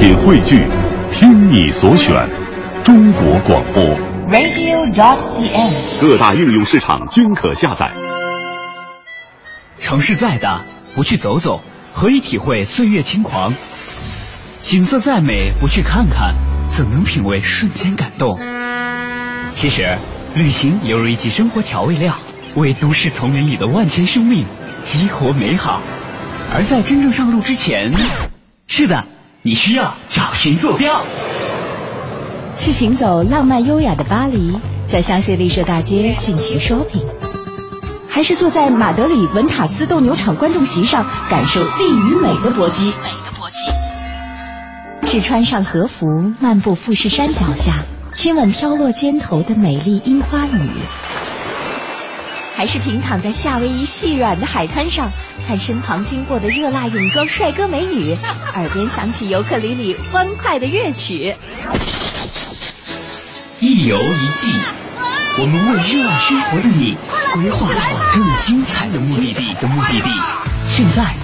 品汇聚，听你所选，中国广播。radio.dot.cn，。各大应用市场均可下载。城市再大，不去走走，何以体会岁月轻狂？景色再美，不去看看，怎能品味瞬间感动？其实，旅行犹如一剂生活调味料，为都市丛林里的万千生命激活美好。而在真正上路之前，是的，你需要找寻坐标。是行走浪漫优雅的巴黎，在香榭丽舍大街尽情 shopping，还是坐在马德里文塔斯斗牛场观众席上感受力与美的搏击？美的搏击。是穿上和服漫步富士山脚下，亲吻飘落肩头的美丽樱花雨，还是平躺在夏威夷细软的海滩上，看身旁经过的热辣泳装帅哥美女，耳边响起尤克里里欢快的乐曲。一游一季，我们为热爱生活的你规划了更精彩的目的地的目的地。现在，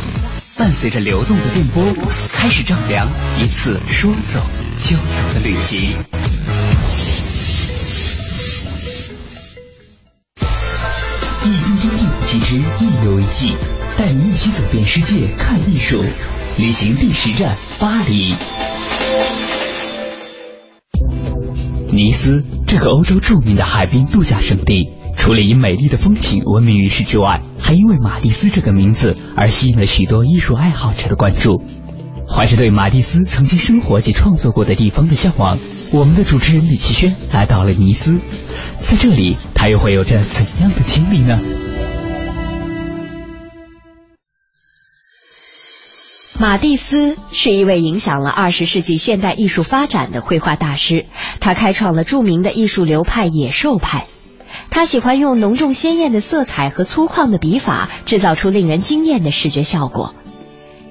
伴随着流动的电波，开始丈量一次说走就走的旅行。易筋经第五季之一游一季，带你一起走遍世界看艺术，旅行第十站巴黎。尼斯这个欧洲著名的海滨度假胜地，除了以美丽的风景闻名于世之外，还因为马蒂斯这个名字而吸引了许多艺术爱好者的关注。怀着对马蒂斯曾经生活及创作过的地方的向往，我们的主持人李奇轩来到了尼斯，在这里他又会有着怎样的经历呢？马蒂斯是一位影响了二十世纪现代艺术发展的绘画大师，他开创了著名的艺术流派野兽派。他喜欢用浓重鲜艳的色彩和粗犷的笔法，制造出令人惊艳的视觉效果。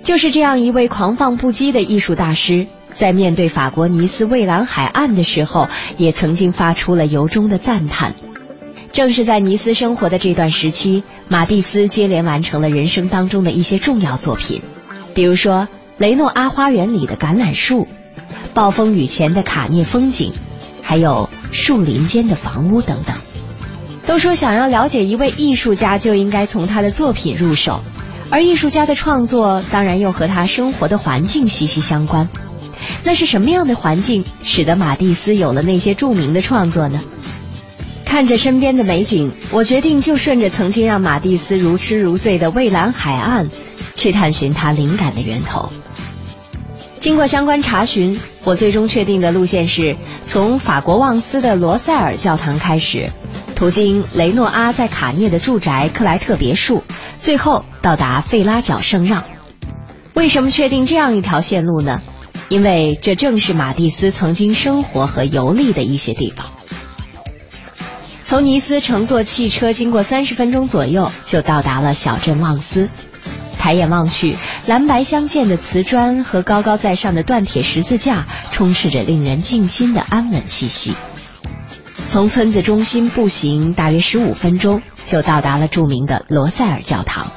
就是这样一位狂放不羁的艺术大师，在面对法国尼斯蔚蓝海岸的时候，也曾经发出了由衷的赞叹。正是在尼斯生活的这段时期，马蒂斯接连完成了人生当中的一些重要作品。比如说雷诺阿花园里的橄榄树，暴风雨前的卡涅风景，还有树林间的房屋等等。都说想要了解一位艺术家，就应该从他的作品入手，而艺术家的创作当然又和他生活的环境息息相关。那是什么样的环境，使得马蒂斯有了那些著名的创作呢？看着身边的美景，我决定就顺着曾经让马蒂斯如痴如醉的蔚蓝海岸。去探寻他灵感的源头。经过相关查询，我最终确定的路线是从法国旺斯的罗塞尔教堂开始，途经雷诺阿在卡涅的住宅克莱特别墅，最后到达费拉角圣让。为什么确定这样一条线路呢？因为这正是马蒂斯曾经生活和游历的一些地方。从尼斯乘坐汽车，经过三十分钟左右，就到达了小镇旺斯。抬眼望去，蓝白相间的瓷砖和高高在上的锻铁十字架，充斥着令人静心的安稳气息。从村子中心步行大约十五分钟，就到达了著名的罗塞尔教堂。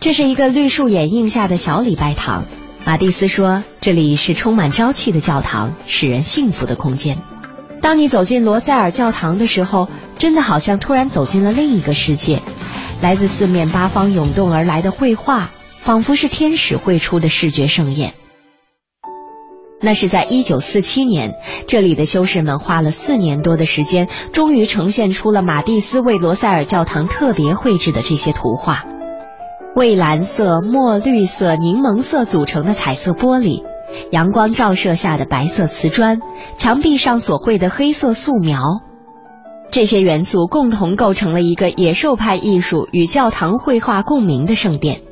这是一个绿树掩映下的小礼拜堂。马蒂斯说，这里是充满朝气的教堂，使人幸福的空间。当你走进罗塞尔教堂的时候，真的好像突然走进了另一个世界。来自四面八方涌动而来的绘画，仿佛是天使绘出的视觉盛宴。那是在一九四七年，这里的修士们花了四年多的时间，终于呈现出了马蒂斯为罗塞尔教堂特别绘制的这些图画。蔚蓝色、墨绿色、柠檬色组成的彩色玻璃，阳光照射下的白色瓷砖，墙壁上所绘的黑色素描。这些元素共同构成了一个野兽派艺术与教堂绘画共鸣的圣殿。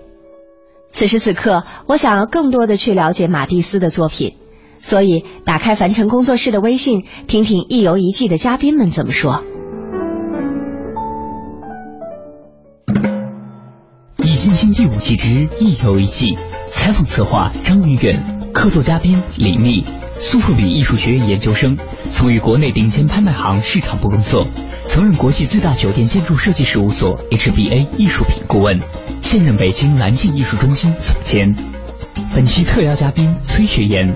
此时此刻，我想要更多的去了解马蒂斯的作品，所以打开凡尘工作室的微信，听听一游一季的嘉宾们怎么说。易心经第五季之一游一季，采访策划张云远，客座嘉宾李密。苏富比艺术学院研究生，曾于国内顶尖拍卖行市场部工作，曾任国际最大酒店建筑设计事务所 HBA 艺术品顾问，现任北京蓝镜艺术中心总监。本期特邀嘉宾崔学岩，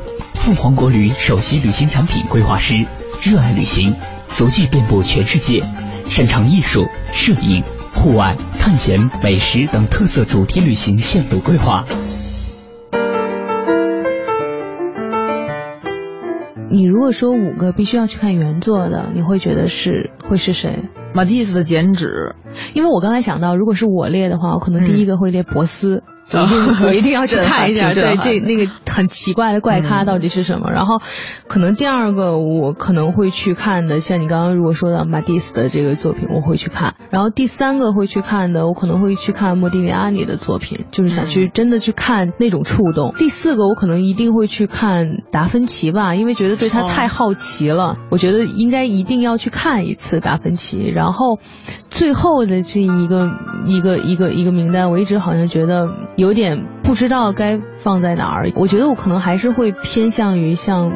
凤凰国旅首席旅行产品规划师，热爱旅行，足迹遍布全世界，擅长艺术、摄影、户外、探险、美食等特色主题旅行线路规划。你如果说五个必须要去看原作的，你会觉得是会是谁？马蒂斯的剪纸，因为我刚才想到，如果是我列的话，我可能第一个会列博斯。我 一定要去看一下，对这那个很奇怪的怪咖到底是什么？然后，可能第二个我可能会去看的，像你刚刚如果说到马蒂斯的这个作品，我会去看。然后第三个会去看的，我可能会去看莫迪里阿尼的作品，就是想去真的去看那种触动。第四个我可能一定会去看达芬奇吧，因为觉得对他太好奇了，我觉得应该一定要去看一次达芬奇。然后，最后的这一个一个一个一个名单，我一直好像觉得。有点不知道该放在哪儿，我觉得我可能还是会偏向于像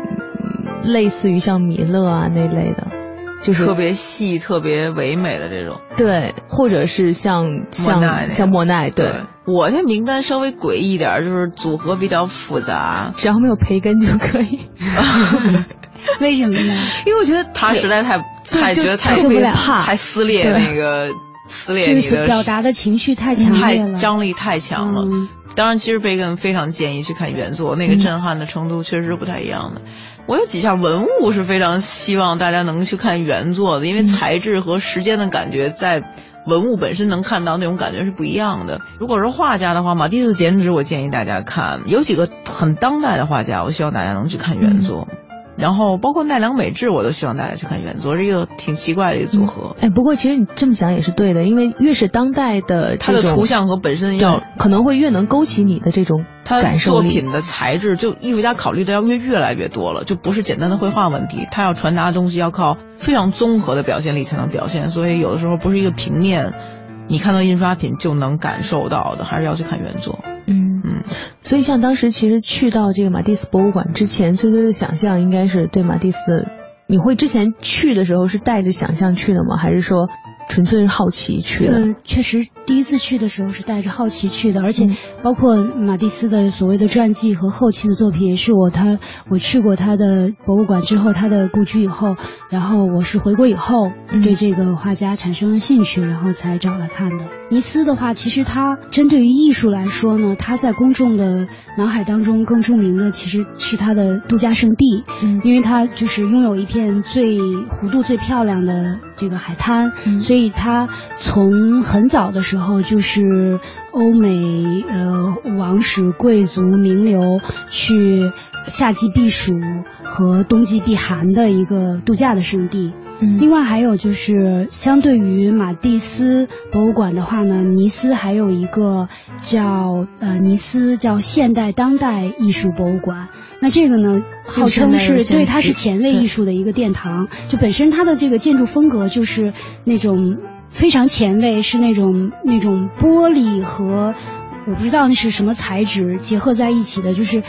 类似于像米勒啊那类的，就是特别细、特别唯美的这种。对，或者是像像像莫奈。对，我这名单稍微诡异一点，就是组合比较复杂，只要没有培根就可以。为什么呢？因为我觉得他实在太太觉得太受不了，太撕裂那个。撕裂就是表达的情绪太强烈了，张力太强了。当然，其实贝根非常建议去看原作，那个震撼的程度确实不太一样的。我有几项文物是非常希望大家能去看原作的，因为材质和时间的感觉在文物本身能看到那种感觉是不一样的。如果是画家的话，马蒂斯剪纸我建议大家看，有几个很当代的画家，我希望大家能去看原作。然后包括奈良美智，我都希望大家去看原作，是一个挺奇怪的一个组合。哎，不过其实你这么想也是对的，因为越是当代的它的图像和本身要可能会越能勾起你的这种感受作品的材质，就艺术家考虑的要越越来越多了，就不是简单的绘画问题，他要传达的东西要靠非常综合的表现力才能表现，所以有的时候不是一个平面，你看到印刷品就能感受到的，还是要去看原作。嗯嗯，所以像当时其实去到这个马蒂斯博物馆之前，崔崔的想象应该是对马蒂斯，你会之前去的时候是带着想象去的吗？还是说？纯粹是好奇去的，嗯，确实第一次去的时候是带着好奇去的，而且包括马蒂斯的所谓的传记和后期的作品，也是我他我去过他的博物馆之后，他的故居以后，然后我是回国以后对这个画家产生了兴趣，然后才找来看的。尼斯的话，其实他针对于艺术来说呢，他在公众的脑海当中更著名的其实是他的度假胜地，嗯，因为他就是拥有一片最弧度最漂亮的这个海滩，所以。所以他从很早的时候就是欧美呃王室贵族名流去夏季避暑和冬季避寒的一个度假的胜地。另外还有就是相对于马蒂斯博物馆的话呢，尼斯还有一个叫呃尼斯叫现代当代艺术博物馆。那这个呢，号称是对它是前卫艺术的一个殿堂，就本身它的这个建筑风格就是那种非常前卫，是那种那种玻璃和我不知道那是什么材质结合在一起的，就是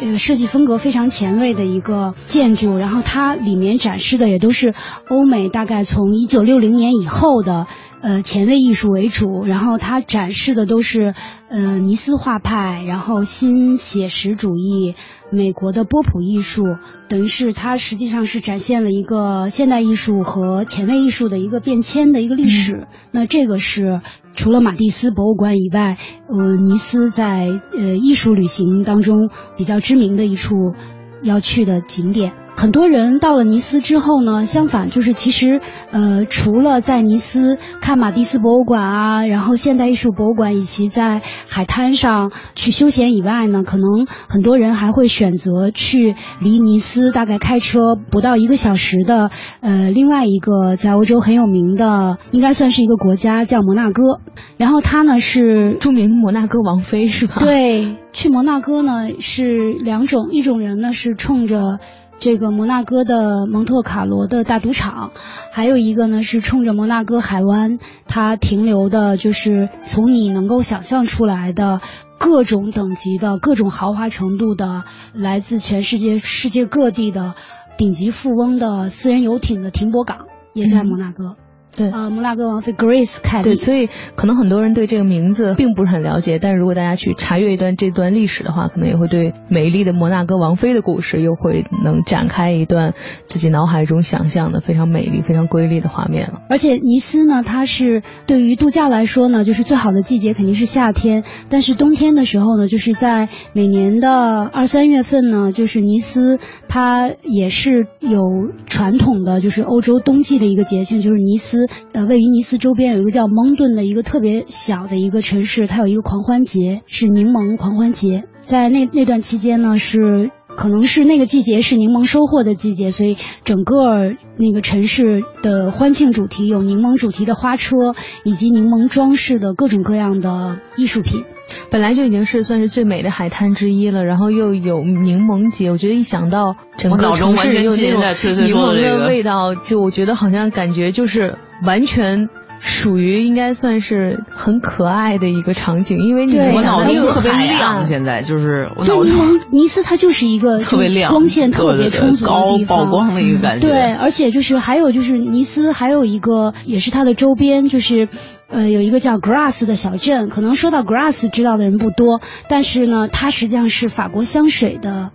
呃设计风格非常前卫的一个建筑。然后它里面展示的也都是欧美大概从一九六零年以后的呃前卫艺术为主，然后它展示的都是呃尼斯画派，然后新写实主义。美国的波普艺术，等于是它实际上是展现了一个现代艺术和前卫艺术的一个变迁的一个历史。那这个是除了马蒂斯博物馆以外，呃，尼斯在呃艺术旅行当中比较知名的一处要去的景点。很多人到了尼斯之后呢，相反就是其实，呃，除了在尼斯看马蒂斯博物馆啊，然后现代艺术博物馆以及在海滩上去休闲以外呢，可能很多人还会选择去离尼斯大概开车不到一个小时的，呃，另外一个在欧洲很有名的，应该算是一个国家叫摩纳哥。然后他呢是著名摩纳哥王妃是吧？对，去摩纳哥呢是两种，一种人呢是冲着。这个摩纳哥的蒙特卡罗的大赌场，还有一个呢是冲着摩纳哥海湾，它停留的就是从你能够想象出来的各种等级的各种豪华程度的，来自全世界世界各地的顶级富翁的私人游艇的停泊港，也在摩纳哥。对，呃，摩纳哥王妃 Grace 凯莉。对，所以可能很多人对这个名字并不是很了解，但是如果大家去查阅一段这段历史的话，可能也会对美丽的摩纳哥王妃的故事又会能展开一段自己脑海中想象的非常美丽、非常瑰丽的画面了。而且尼斯呢，它是对于度假来说呢，就是最好的季节肯定是夏天，但是冬天的时候呢，就是在每年的二三月份呢，就是尼斯它也是有传统的，就是欧洲冬季的一个节庆，就是尼斯。呃，位于尼斯周边有一个叫蒙顿的一个特别小的一个城市，它有一个狂欢节，是柠檬狂欢节。在那那段期间呢，是可能是那个季节是柠檬收获的季节，所以整个那个城市的欢庆主题有柠檬主题的花车，以及柠檬装饰的各种各样的艺术品。本来就已经是算是最美的海滩之一了，然后又有柠檬节，我觉得一想到整个城市有那种柠檬的味道，就我觉得好像感觉就是完全属于应该算是很可爱的一个场景，因为你我脑子特别亮，现在就是对柠檬尼斯它就是一个特别亮、光线特别充足高曝光的一个感觉。对，而且就是还有就是尼斯还有一个也是它的周边就是。呃，有一个叫 Grass 的小镇，可能说到 Grass 知道的人不多，但是呢，它实际上是法国香水的。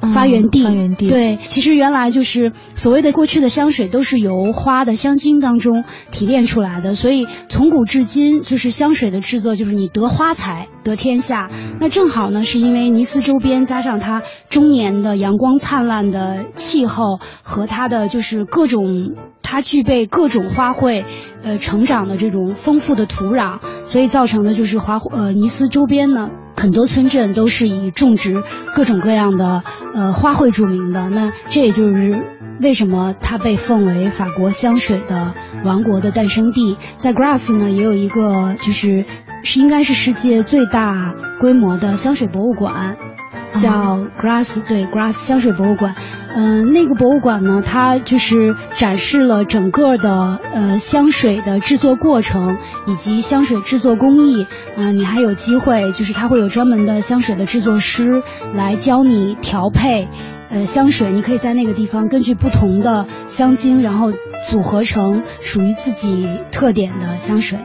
发源地，发源地对，其实原来就是所谓的过去的香水都是由花的香精当中提炼出来的，所以从古至今就是香水的制作就是你得花材得天下。那正好呢，是因为尼斯周边加上它终年的阳光灿烂的气候和它的就是各种它具备各种花卉呃成长的这种丰富的土壤，所以造成的就是花呃尼斯周边呢。很多村镇都是以种植各种各样的呃花卉著名的，那这也就是为什么它被奉为法国香水的王国的诞生地。在 Grass 呢，也有一个就是是应该是世界最大规模的香水博物馆。叫 Grass 对 Grass 香水博物馆，嗯，那个博物馆呢，它就是展示了整个的呃香水的制作过程以及香水制作工艺，嗯，你还有机会就是它会有专门的香水的制作师来教你调配，呃香水，你可以在那个地方根据不同的香精，然后组合成属于自己特点的香水。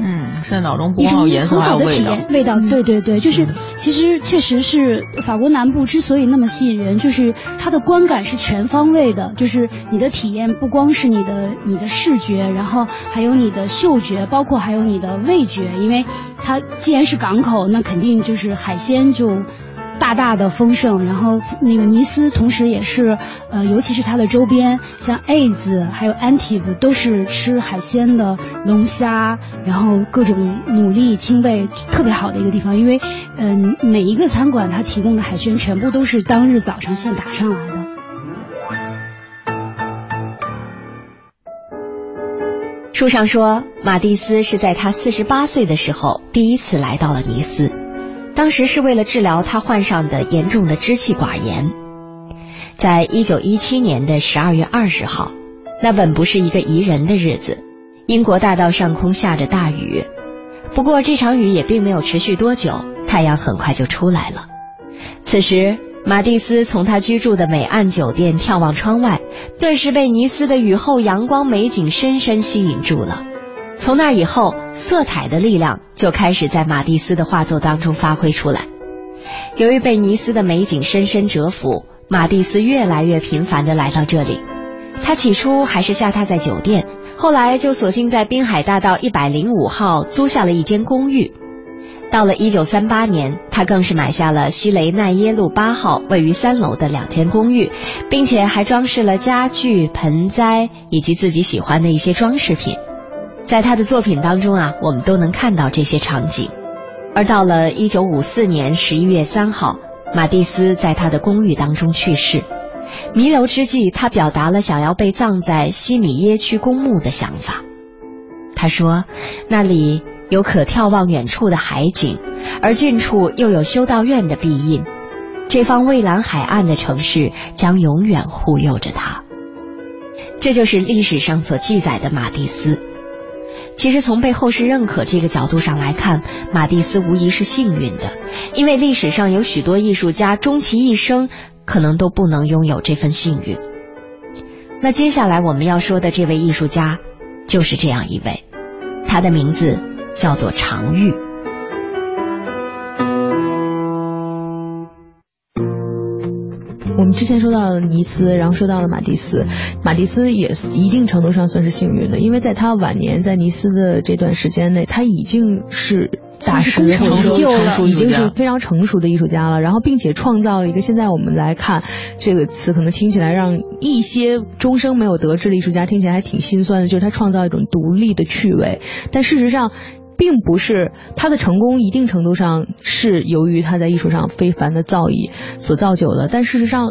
嗯，现在脑中不光有颜色，还有味道。味道，对对对，就是其实确实是法国南部之所以那么吸引人，就是它的观感是全方位的，就是你的体验不光是你的你的视觉，然后还有你的嗅觉，包括还有你的味觉，因为它既然是港口，那肯定就是海鲜就。大大的丰盛，然后那个尼斯同时也是，呃，尤其是它的周边，像 A 子还有 Antib，都是吃海鲜的龙虾，然后各种牡蛎、青贝特别好的一个地方。因为，嗯，每一个餐馆它提供的海鲜全部都是当日早上现打上来的。书上说，马蒂斯是在他四十八岁的时候第一次来到了尼斯。当时是为了治疗他患上的严重的支气管炎。在一九一七年的十二月二十号，那本不是一个宜人的日子，英国大道上空下着大雨。不过这场雨也并没有持续多久，太阳很快就出来了。此时，马蒂斯从他居住的美岸酒店眺望窗外，顿时被尼斯的雨后阳光美景深深吸引住了。从那以后，色彩的力量就开始在马蒂斯的画作当中发挥出来。由于被尼斯的美景深深折服，马蒂斯越来越频繁地来到这里。他起初还是下榻在酒店，后来就索性在滨海大道一百零五号租下了一间公寓。到了一九三八年，他更是买下了西雷奈耶路八号位于三楼的两间公寓，并且还装饰了家具、盆栽以及自己喜欢的一些装饰品。在他的作品当中啊，我们都能看到这些场景。而到了一九五四年十一月三号，马蒂斯在他的公寓当中去世。弥留之际，他表达了想要被葬在西米耶区公墓的想法。他说：“那里有可眺望远处的海景，而近处又有修道院的庇荫。这方蔚蓝海岸的城市将永远护佑着他。”这就是历史上所记载的马蒂斯。其实从被后世认可这个角度上来看，马蒂斯无疑是幸运的，因为历史上有许多艺术家终其一生可能都不能拥有这份幸运。那接下来我们要说的这位艺术家，就是这样一位，他的名字叫做常玉。我们之前说到了尼斯，然后说到了马蒂斯，马蒂斯也一定程度上算是幸运的，因为在他晚年在尼斯的这段时间内，他已经是大师成熟，已经是非常成熟的艺术家了。然后，并且创造了一个现在我们来看这个词可能听起来让一些终生没有得志的艺术家听起来还挺心酸的，就是他创造一种独立的趣味。但事实上。并不是他的成功，一定程度上是由于他在艺术上非凡的造诣所造就的。但事实上，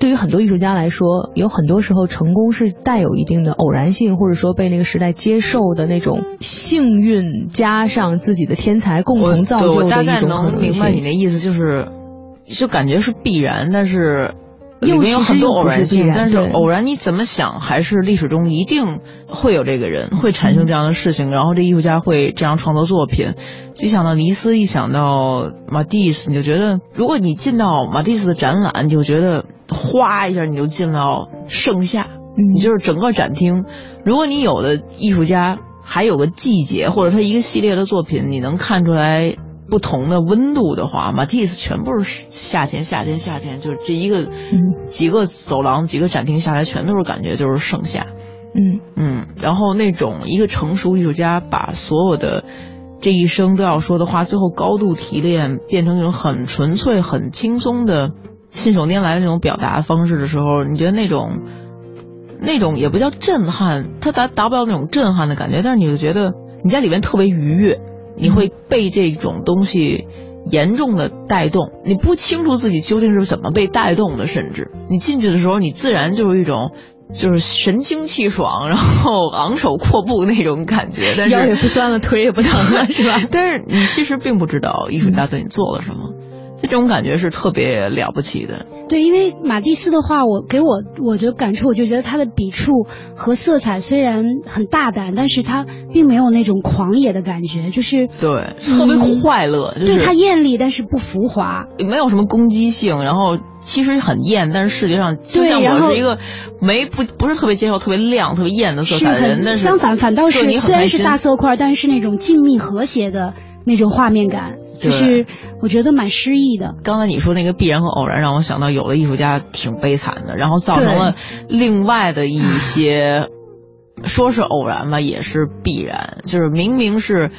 对于很多艺术家来说，有很多时候成功是带有一定的偶然性，或者说被那个时代接受的那种幸运加上自己的天才共同造就的一种可能性。我大概能明白你的意思，就是就感觉是必然，但是。里面有很多偶然性，但是偶然你怎么想，还是历史中一定会有这个人，会产生这样的事情，然后这艺术家会这样创作作品。一想到尼斯，一想到马蒂斯，你就觉得，如果你进到马蒂斯的展览，你就觉得哗一下你就进到盛夏，你就是整个展厅。如果你有的艺术家还有个季节，或者他一个系列的作品，你能看出来。不同的温度的话，马蒂斯全部是夏天，夏天，夏天，就是这一个几个走廊、几个展厅下来，全都是感觉就是盛夏。嗯嗯，然后那种一个成熟艺术家把所有的这一生都要说的话，最后高度提炼，变成一种很纯粹、很轻松的信手拈来的那种表达方式的时候，你觉得那种那种也不叫震撼，他达达不到那种震撼的感觉，但是你就觉得你在里面特别愉悦。你会被这种东西严重的带动，你不清楚自己究竟是怎么被带动的，甚至你进去的时候，你自然就是一种就是神清气爽，然后昂首阔步那种感觉。但是腰也不酸了，腿也不疼了，是吧？但是你其实并不知道艺术家对你做了什么。这种感觉是特别了不起的。对，因为马蒂斯的话，我给我我觉得感触，我就觉得他的笔触和色彩虽然很大胆，但是他并没有那种狂野的感觉，就是对，特别快乐。对他艳丽，但是不浮华，没有什么攻击性。然后其实很艳，但是视觉上就像我是一个没不不是特别接受特别亮、特别艳的色彩的人。但是相反，反倒是虽然是大色块，但是那种静谧和谐的那种画面感。就是我觉得蛮诗意的。刚才你说那个必然和偶然，让我想到有的艺术家挺悲惨的，然后造成了另外的一些，说是偶然吧，也是必然，就是明明是。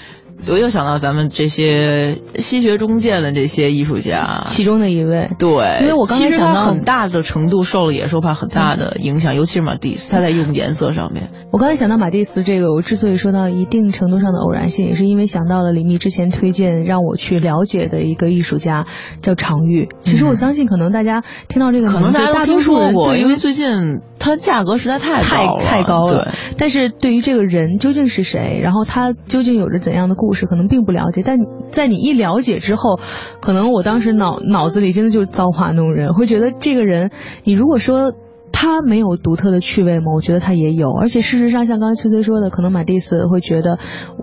我又想到咱们这些西学中见的这些艺术家，其中的一位。对，因为我刚才想到很大的程度受了野兽派很大的影响，尤其是马蒂斯，他在用颜色上面。我刚才想到马蒂斯这个，我之所以说到一定程度上的偶然性，也是因为想到了李密之前推荐让我去了解的一个艺术家，叫常玉。其实我相信，可能大家听到这个可能，大多数人过，因为最近它价格实在太太太高了。但是对于这个人究竟是谁，然后他究竟有着怎样的故故事，可能并不了解。但在你一了解之后，可能我当时脑脑子里真的就是造化弄人，会觉得这个人，你如果说他没有独特的趣味吗？我觉得他也有。而且事实上，像刚才崔崔说的，可能马蒂斯会觉得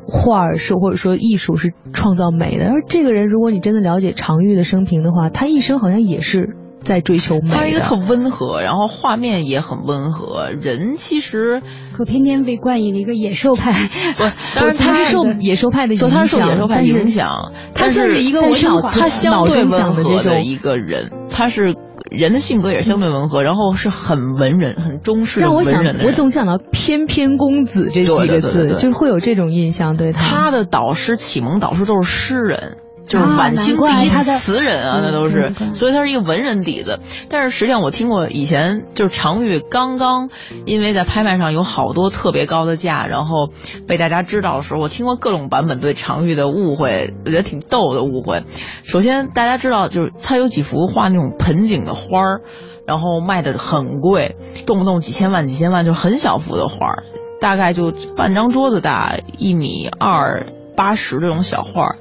画是或者说艺术是创造美的。而这个人，如果你真的了解常玉的生平的话，他一生好像也是。在追求美，他是一个特温和，然后画面也很温和。人其实可偏偏被冠以了一个野兽派，不，当然他是受野兽派的影响，他是受野兽派影响，他是一个我脑他相对温和的一个人，他是人的性格也是相对温和，然后是很文人、很中式让我想，我总想到翩翩公子这几个字，就是会有这种印象。对他，他的导师、启蒙导师都是诗人。就是晚清第一词人啊，那都是，所以他是一个文人底子。但是实际上我听过以前就是常玉刚刚因为在拍卖上有好多特别高的价，然后被大家知道的时候，我听过各种版本对常玉的误会，我觉得挺逗的误会。首先大家知道就是他有几幅画那种盆景的花儿，然后卖的很贵，动不动几千万几千万，就很小幅的花儿，大概就半张桌子大，一米二八十这种小画儿。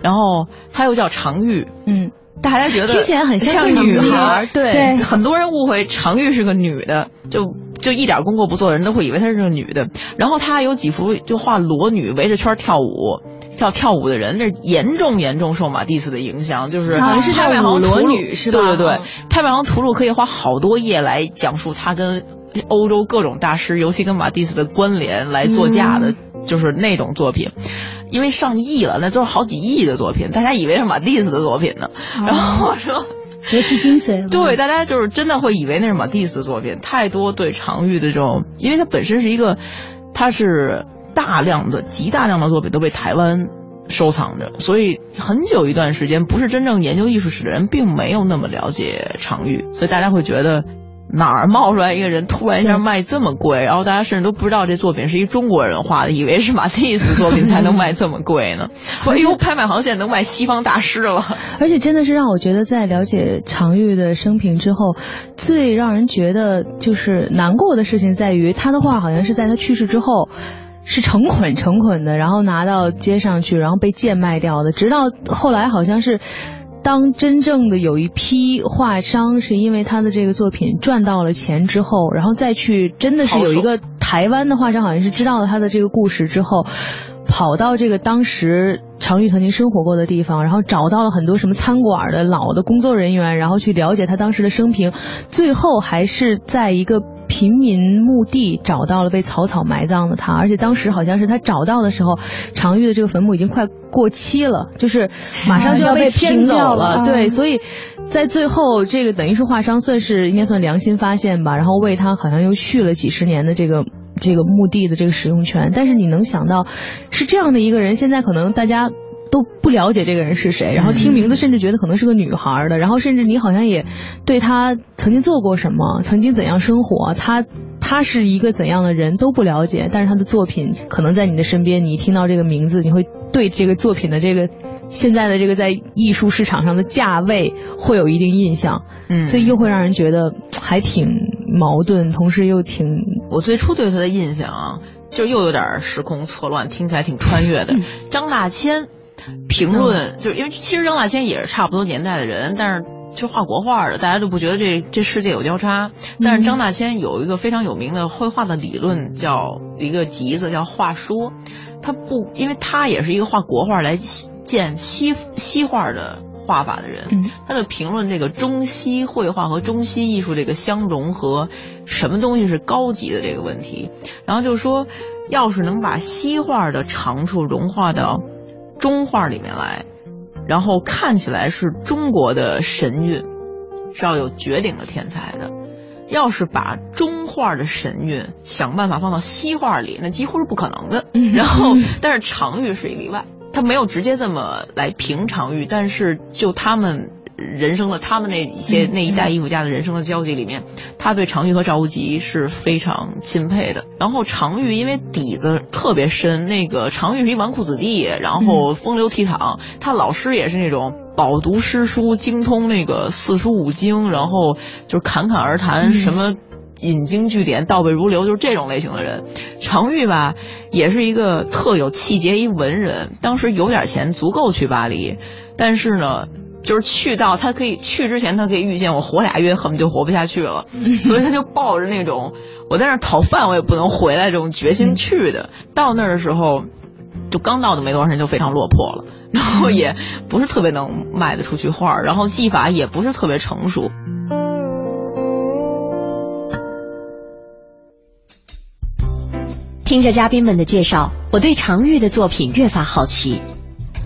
然后他又叫常玉，嗯，大家觉得听起来很像女孩，对，很多人误会常玉是个女的，就就一点功课不做的人都会以为她是个女的。然后她有几幅就画裸女围着圈跳舞，跳跳舞的人，这严重严重受马蒂斯的影响，就是拍卖行裸女是吧？对对对，拍卖行图录可以花好多页来讲述他跟。欧洲各种大师，尤其跟马蒂斯的关联来作价的，就是那种作品，因为上亿了，那都是好几亿的作品，大家以为是马蒂斯的作品呢。然后我说，尤其精髓。对，大家就是真的会以为那是马蒂斯作品，太多对常玉的这种，因为它本身是一个，它是大量的、极大量的作品都被台湾。收藏着，所以很久一段时间，不是真正研究艺术史的人，并没有那么了解常玉，所以大家会觉得哪儿冒出来一个人，突然一下卖这么贵，然后大家甚至都不知道这作品是一中国人画的，以为是马蒂斯作品才能卖这么贵呢。哎呦，拍卖行现在能卖西方大师了。而且真的是让我觉得，在了解常玉的生平之后，最让人觉得就是难过的事情在于，他的画好像是在他去世之后。是成捆成捆的，然后拿到街上去，然后被贱卖掉的。直到后来，好像是当真正的有一批画商是因为他的这个作品赚到了钱之后，然后再去真的是有一个台湾的画商，好像是知道了他的这个故事之后，跑到这个当时常玉曾经生活过的地方，然后找到了很多什么餐馆的老的工作人员，然后去了解他当时的生平，最后还是在一个。平民墓地找到了被草草埋葬的他，而且当时好像是他找到的时候，常玉的这个坟墓已经快过期了，就是马上就要被迁走了。对，所以在最后这个等于是画商算是应该算良心发现吧，然后为他好像又续了几十年的这个这个墓地的这个使用权。但是你能想到是这样的一个人，现在可能大家。都不了解这个人是谁，然后听名字甚至觉得可能是个女孩的，然后甚至你好像也对他曾经做过什么，曾经怎样生活，他他是一个怎样的人都不了解，但是他的作品可能在你的身边，你一听到这个名字，你会对这个作品的这个现在的这个在艺术市场上的价位会有一定印象，嗯，所以又会让人觉得还挺矛盾，同时又挺我最初对他的印象啊，就又有点时空错乱，听起来挺穿越的，张大千。评论就是因为其实张大千也是差不多年代的人，但是就画国画的，大家都不觉得这这世界有交叉。但是张大千有一个非常有名的绘画的理论，叫一个集子叫画说。他不，因为他也是一个画国画来见西西画的画法的人，他的评论这个中西绘画和中西艺术这个相融合，什么东西是高级的这个问题。然后就说，要是能把西画的长处融化到。中画里面来，然后看起来是中国的神韵，是要有绝顶的天才的。要是把中画的神韵想办法放到西画里，那几乎是不可能的。然后，但是常玉是一个例外，他没有直接这么来评常玉，但是就他们。人生的他们那一些那一代艺术家的人生的交集里面，他对常玉和赵无极是非常钦佩的。然后常玉因为底子特别深，那个常玉是一纨绔子弟，然后风流倜傥，他老师也是那种饱读诗书、精通那个四书五经，然后就是侃侃而谈，什么引经据典、倒背如流，就是这种类型的人。常玉吧，也是一个特有气节一文人，当时有点钱，足够去巴黎，但是呢。就是去到他可以去之前，他可以预见我活俩月恨不就活不下去了，所以他就抱着那种我在那儿讨饭我也不能回来这种决心去的。到那儿的时候，就刚到的没多长时间就非常落魄了，然后也不是特别能卖得出去画，然后技法也不是特别成熟。听着嘉宾们的介绍，我对常玉的作品越发好奇。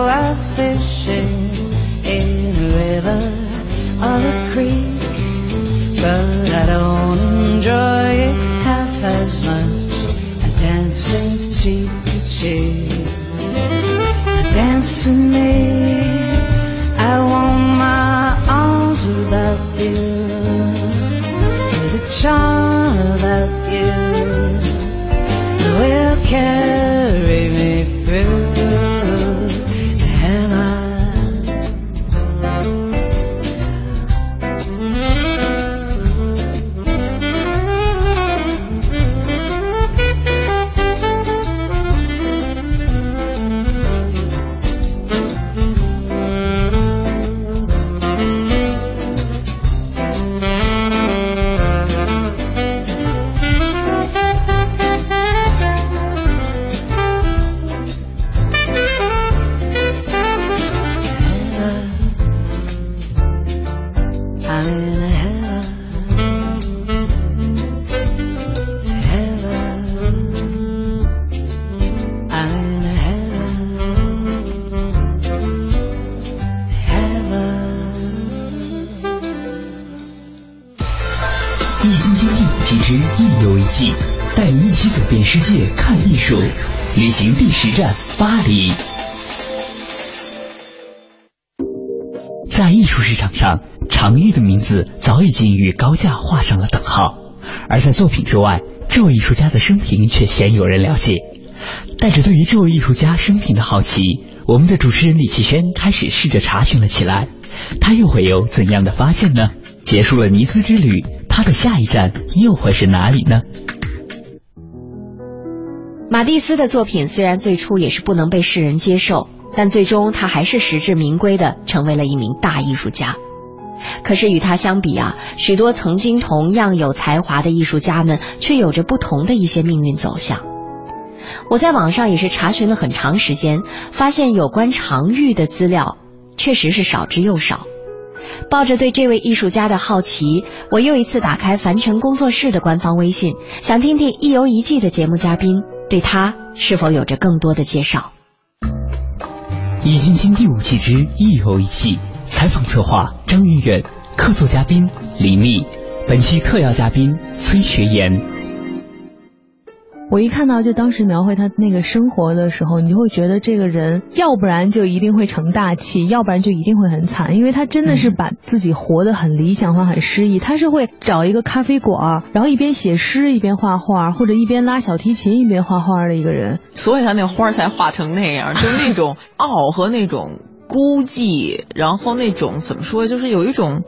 go out fishing in a river or a creek, but I don't 带你一起走遍世界看艺术，旅行第十站巴黎。在艺术市场上，常玉的名字早已经与高价画上了等号，而在作品之外，这位艺术家的生平却鲜有人了解。带着对于这位艺术家生平的好奇，我们的主持人李奇轩开始试着查询了起来，他又会有怎样的发现呢？结束了尼斯之旅，他的下一站又会是哪里呢？马蒂斯的作品虽然最初也是不能被世人接受，但最终他还是实至名归的成为了一名大艺术家。可是与他相比啊，许多曾经同样有才华的艺术家们却有着不同的一些命运走向。我在网上也是查询了很长时间，发现有关常玉的资料确实是少之又少。抱着对这位艺术家的好奇，我又一次打开樊城工作室的官方微信，想听听一游一季的节目嘉宾对他是否有着更多的介绍。《易筋经》第五季之一游一季，采访策划张云远，客座嘉宾李密，本期特邀嘉宾崔学言。我一看到就当时描绘他那个生活的时候，你就会觉得这个人要不然就一定会成大器，要不然就一定会很惨，因为他真的是把自己活得很理想化、很诗意。他是会找一个咖啡馆，然后一边写诗一边画画，或者一边拉小提琴一边画画的一个人。所以他那花儿才画成那样，就是那种傲和那种孤寂，然后那种怎么说，就是有一种。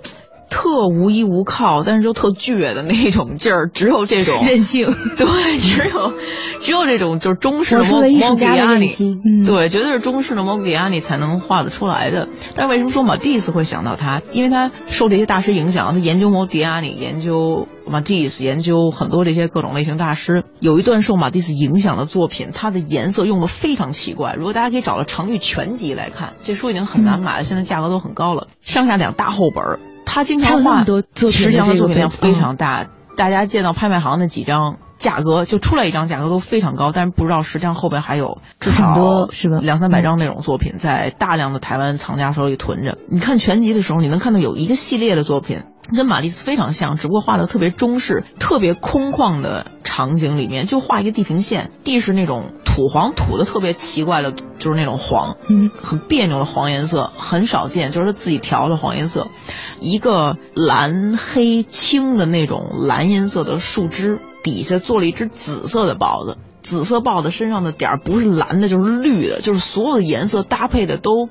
特无依无靠，但是又特倔的那种劲儿，只有这种任性。对，只有只有这种就是中式的莫莫迪亚尼，嗯、对，绝对是中式的莫迪亚尼才能画得出来的。但是为什么说马蒂斯会想到他？因为他受这些大师影响，他研究莫迪亚尼，研究马蒂斯，研究很多这些各种类型大师。有一段受马蒂斯影响的作品，它的颜色用的非常奇怪。如果大家可以找到常玉全集来看，这书已经很难买了，嗯、现在价格都很高了，上下两大厚本。他经常画，实际上的作品量非常大。大家见到拍卖行那几张价格，就出来一张价格都非常高，但是不知道实际上后边还有至少是吧两三百张那种作品在大量的台湾藏家手里囤着。你看全集的时候，你能看到有一个系列的作品跟玛丽斯非常像，只不过画的特别中式、特别空旷的场景里面，就画一个地平线，地是那种土黄土的特别奇怪的，就是那种黄，嗯，很别扭的黄颜色，很少见，就是他自己调的黄颜色。一个蓝黑青的那种蓝颜色的树枝，底下做了一只紫色的豹子。紫色豹子身上的点儿不是蓝的，就是绿的，就是所有的颜色搭配的都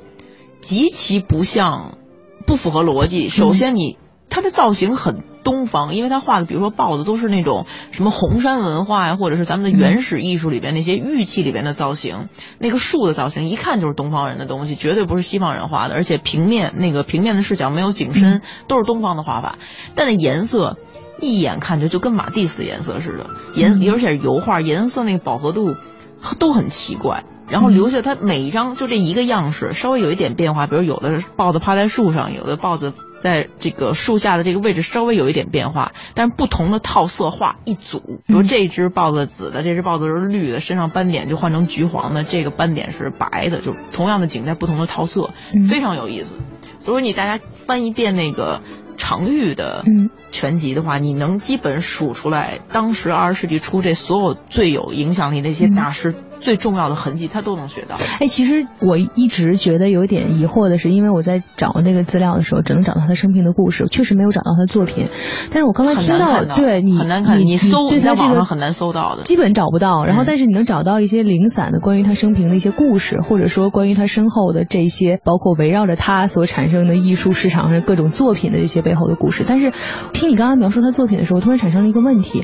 极其不像，不符合逻辑。首先你，它的造型很东方，因为他画的，比如说豹子都是那种什么红山文化呀，或者是咱们的原始艺术里边那些玉器里边的造型，那个树的造型一看就是东方人的东西，绝对不是西方人画的。而且平面那个平面的视角没有景深，都是东方的画法，但那颜色一眼看着就跟马蒂斯的颜色似的，颜而且是油画，颜色那个饱和度都很奇怪。然后留下它每一张就这一个样式，稍微有一点变化，比如有的是豹子趴在树上，有的豹子在这个树下的这个位置稍微有一点变化，但是不同的套色画一组，比如这只豹子紫的，这只豹子是绿的，身上斑点就换成橘黄的，这个斑点是白的，就同样的景在不同的套色，非常有意思。所以你大家翻一遍那个常玉的全集的话，你能基本数出来当时二十世纪初这所有最有影响力的一些大师。最重要的痕迹，他都能学到。哎，其实我一直觉得有点疑惑的是，因为我在找那个资料的时候，只能找到他生平的故事，确实没有找到他的作品。但是我刚才听到，对你很难看，你搜对他这个很难搜到的，基本找不到。然后，但是你能找到一些零散的关于他生平的一些故事，或者说关于他身后的这些，包括围绕着他所产生的艺术市场上各种作品的这些背后的故事。但是，听你刚刚描述他作品的时候，突然产生了一个问题。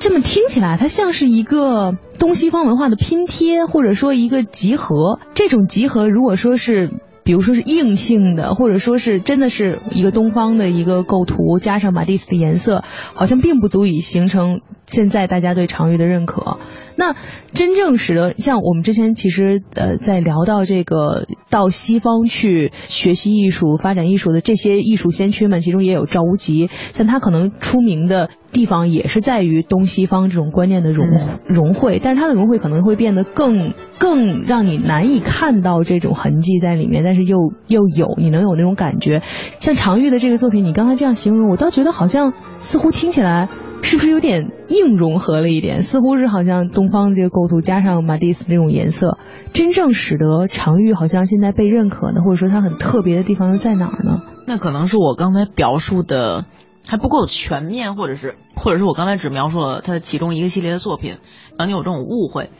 这么听起来，它像是一个东西方文化的拼贴，或者说一个集合。这种集合，如果说是，比如说是硬性的，或者说是真的是一个东方的一个构图，加上马蒂斯的颜色，好像并不足以形成现在大家对常玉的认可。那真正使得像我们之前其实呃在聊到这个到西方去学习艺术、发展艺术的这些艺术先驱们，其中也有赵无极，像他可能出名的地方也是在于东西方这种观念的融融汇，但是他的融汇可能会变得更更让你难以看到这种痕迹在里面，但是又又有你能有那种感觉。像常玉的这个作品，你刚才这样形容，我倒觉得好像似乎听起来。是不是有点硬融合了一点？似乎是好像东方这个构图加上马蒂斯这种颜色，真正使得常玉好像现在被认可呢，或者说它很特别的地方又在哪儿呢？那可能是我刚才表述的还不够全面，或者是或者是我刚才只描述了他的其中一个系列的作品，让你有这种误会。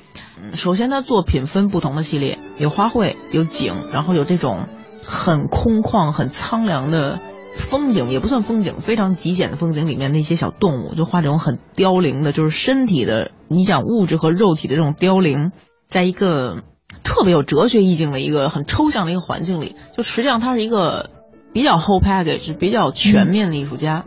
嗯，首先他作品分不同的系列，有花卉，有景，然后有这种很空旷、很苍凉的。风景也不算风景，非常极简的风景里面那些小动物，就画这种很凋零的，就是身体的，你想物质和肉体的这种凋零，在一个特别有哲学意境的一个很抽象的一个环境里，就实际上他是一个比较 whole package、比较全面的艺术家。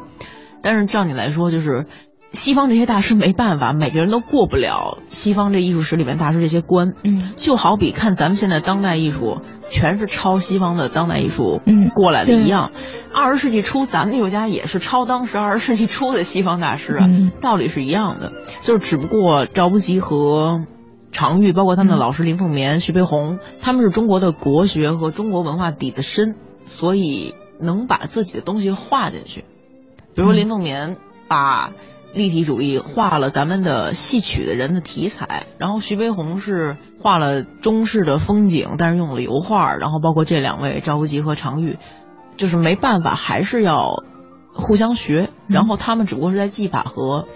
但是照你来说，就是西方这些大师没办法，每个人都过不了西方这艺术史里面大师这些关。嗯，就好比看咱们现在当代艺术，全是抄西方的当代艺术过来的一样。二十世纪初，咱们艺术家也是抄当时二十世纪初的西方大师啊，道理是一样的，就是只不过赵无极和常玉，包括他们的老师林凤眠、徐悲鸿，他们是中国的国学和中国文化底子深，所以能把自己的东西画进去。比如说林凤眠把立体主义画了咱们的戏曲的人的题材，然后徐悲鸿是画了中式的风景，但是用了油画，然后包括这两位赵无极和常玉。就是没办法，还是要互相学。然后他们只不过是在技法和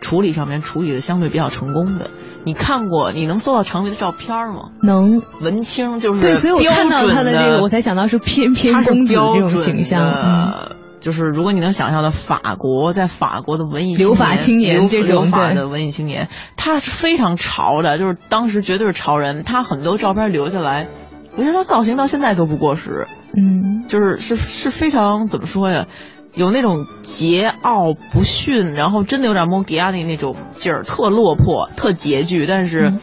处理上面处理的相对比较成功的。你看过？你能搜到常玉的照片吗？能。文青就是对，所以我看到他的这个，我才想到是翩翩公子这种形象。嗯，就是如果你能想象的法国，在法国的文艺留法青年这种法的文艺青年，他是非常潮的，就是当时绝对是潮人。他很多照片留下来，我觉得他造型到现在都不过时。嗯，就是是是非常怎么说呀，有那种桀骜不驯，然后真的有点蒙迪亚尼那种劲儿，特落魄，特拮据，但是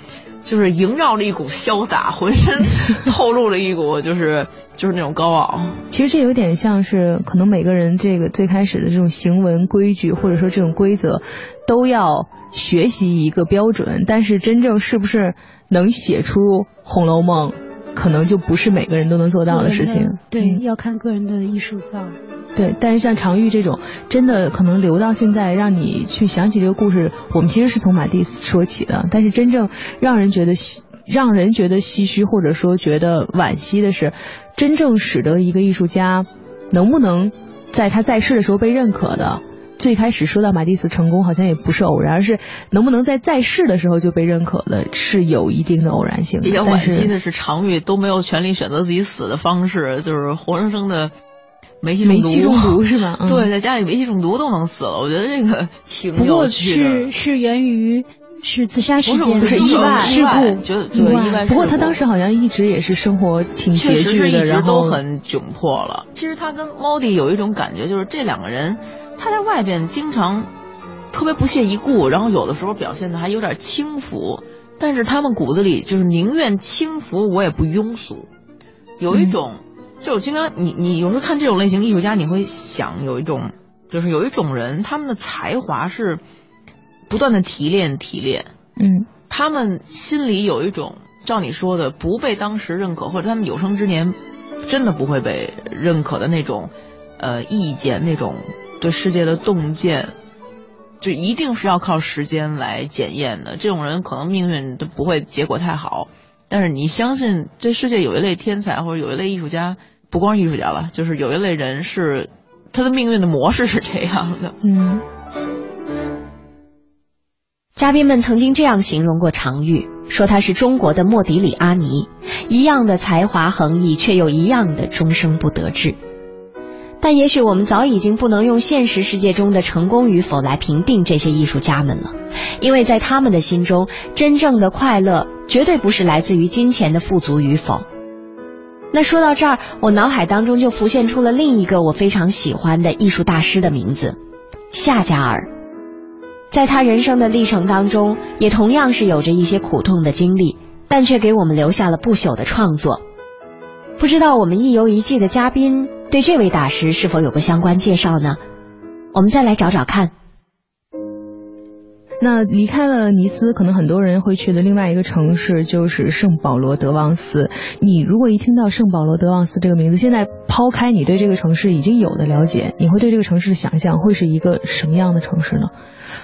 就是萦绕了一股潇洒，浑身 透露了一股就是就是那种高傲。其实这有点像是可能每个人这个最开始的这种行文规矩，或者说这种规则，都要学习一个标准，但是真正是不是能写出《红楼梦》？可能就不是每个人都能做到的事情，对，要看个人的艺术造。对，但是像常玉这种，真的可能留到现在，让你去想起这个故事，我们其实是从马蒂斯说起的。但是真正让人觉得让人觉得唏嘘，或者说觉得惋惜的是，真正使得一个艺术家能不能在他在世的时候被认可的。最开始说到马蒂斯成功，好像也不是偶然，而是能不能在在世的时候就被认可的，是有一定的偶然性。比较惋惜的是，常玉都没有权利选择自己死的方式，就是活生生的煤气煤气中毒是吧？对，在家里煤气中毒都能死了，我觉得这个挺有趣的。是是源于是自杀事件，不是意外事意外故，就对意外不过他当时好像一直也是生活挺拮确实是据的，一直然后都很窘迫了。其实他跟猫弟有一种感觉，就是这两个人，他在外边经常特别不屑一顾，然后有的时候表现的还有点轻浮，但是他们骨子里就是宁愿轻浮，我也不庸俗，有一种。就我经常，你你有时候看这种类型艺术家，你会想有一种，就是有一种人，他们的才华是不断的提炼提炼，嗯他们心里有一种，照你说的，不被当时认可，或者他们有生之年真的不会被认可的那种，呃，意见，那种对世界的洞见，就一定是要靠时间来检验的。这种人可能命运都不会结果太好，但是你相信这世界有一类天才或者有一类艺术家，不光是艺术家了，就是有一类人是他的命运的模式是这样的。嗯嘉宾们曾经这样形容过常玉，说他是中国的莫迪里阿尼，一样的才华横溢，却又一样的终生不得志。但也许我们早已经不能用现实世界中的成功与否来评定这些艺术家们了，因为在他们的心中，真正的快乐绝对不是来自于金钱的富足与否。那说到这儿，我脑海当中就浮现出了另一个我非常喜欢的艺术大师的名字——夏加尔。在他人生的历程当中，也同样是有着一些苦痛的经历，但却给我们留下了不朽的创作。不知道我们一游一季的嘉宾对这位大师是否有过相关介绍呢？我们再来找找看。那离开了尼斯，可能很多人会去的另外一个城市就是圣保罗德旺斯。你如果一听到圣保罗德旺斯这个名字，现在抛开你对这个城市已经有的了解，你会对这个城市的想象会是一个什么样的城市呢？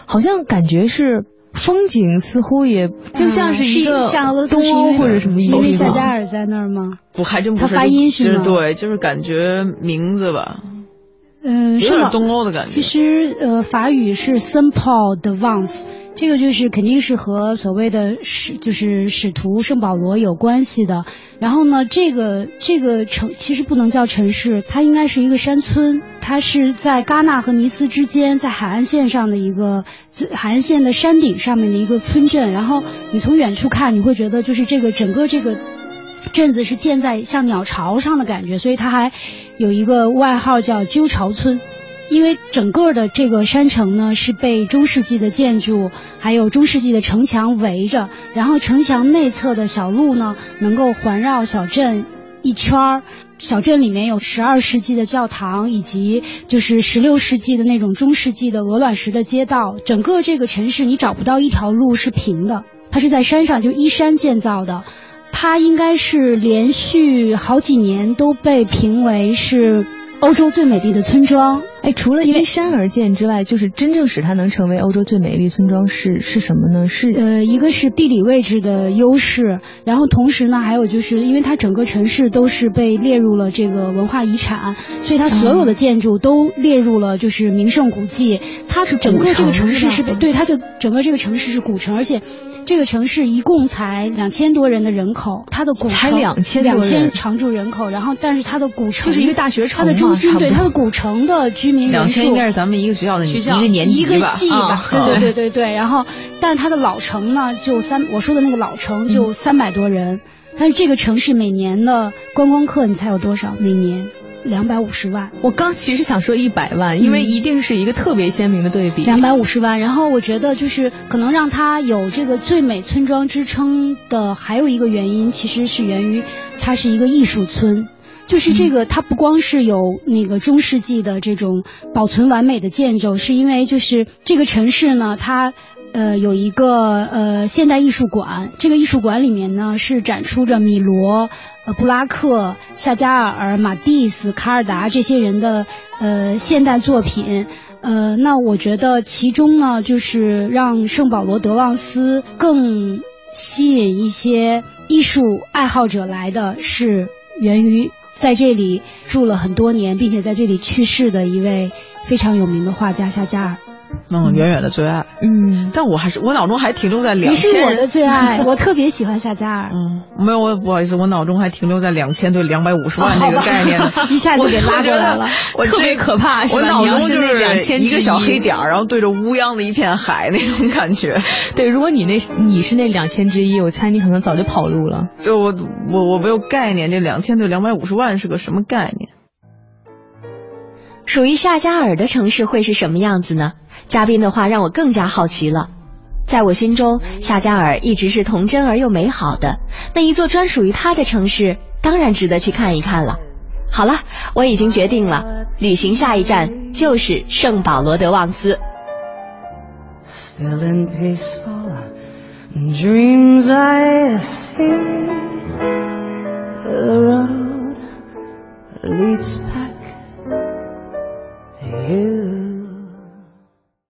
好像感觉是风景似乎也就像是一个嗯像俄罗斯东是因为欧或者什么一因为个地方。夏加尔在那儿吗？我，还真不他。发音是吗就是对，就是感觉名字吧，嗯，有点东欧的感觉。其实呃，法语是 Saint Paul de Vence，这个就是肯定是和所谓的使就是使徒圣保罗有关系的。然后呢，这个这个城其实不能叫城市，它应该是一个山村，它是在戛纳和尼斯之间，在海岸线上的一个海岸线的山顶上面的一个村镇。然后你从远处看，你会觉得就是这个整个这个。镇子是建在像鸟巢上的感觉，所以它还有一个外号叫鸠巢村。因为整个的这个山城呢是被中世纪的建筑还有中世纪的城墙围着，然后城墙内侧的小路呢能够环绕小镇一圈儿。小镇里面有十二世纪的教堂，以及就是十六世纪的那种中世纪的鹅卵石的街道。整个这个城市你找不到一条路是平的，它是在山上，就是依山建造的。它应该是连续好几年都被评为是欧洲最美丽的村庄。哎，除了依山而建之外，就是真正使它能成为欧洲最美丽村庄是是什么呢？是呃，一个是地理位置的优势，然后同时呢，还有就是因为它整个城市都是被列入了这个文化遗产，所以它所有的建筑都列入了就是名胜古迹。它整个这个城市是被对它的整个这个城市是古城，而且这个城市一共才两千多人的人口，它的古才城2000多两千人常住人口，然后但是它的古城就是一个大学城它的中心对它的古城的居民人数两千应该是咱们一个学校的学校一个年级一个吧系吧，啊对对对对对。然后，但是它的老城呢，就三我说的那个老城就三百多人，但是这个城市每年的观光客你猜有多少？每年两百五十万。我刚其实想说一百万，因为一定是一个特别鲜明的对比。两百五十万，然后我觉得就是可能让它有这个最美村庄之称的还有一个原因，其实是源于它是一个艺术村。就是这个，它不光是有那个中世纪的这种保存完美的建筑，是因为就是这个城市呢，它呃有一个呃现代艺术馆，这个艺术馆里面呢是展出着米罗、呃布拉克、夏加尔、马蒂斯、卡尔达这些人的呃现代作品。呃，那我觉得其中呢，就是让圣保罗德旺斯更吸引一些艺术爱好者来的是源于在这里住了很多年，并且在这里去世的一位非常有名的画家夏加尔。嗯，远远的最爱。嗯，但我还是我脑中还停留在两千你是。我的最爱，我特别喜欢夏加尔。嗯，没有，我不好意思，我脑中还停留在两千对两百五十万这个概念呢，一下就给拉过来了。我特别可怕，我脑中就是那2000一个小黑点儿，然后对着乌泱的一片海那种感觉。对，如果你那你是那两千之一，我猜你可能早就跑路了。就我我我没有概念，这两千对两百五十万是个什么概念？属于夏加尔的城市会是什么样子呢？嘉宾的话让我更加好奇了。在我心中，夏加尔一直是童真而又美好的。那一座专属于他的城市，当然值得去看一看了。好了，我已经决定了，旅行下一站就是圣保罗德旺斯。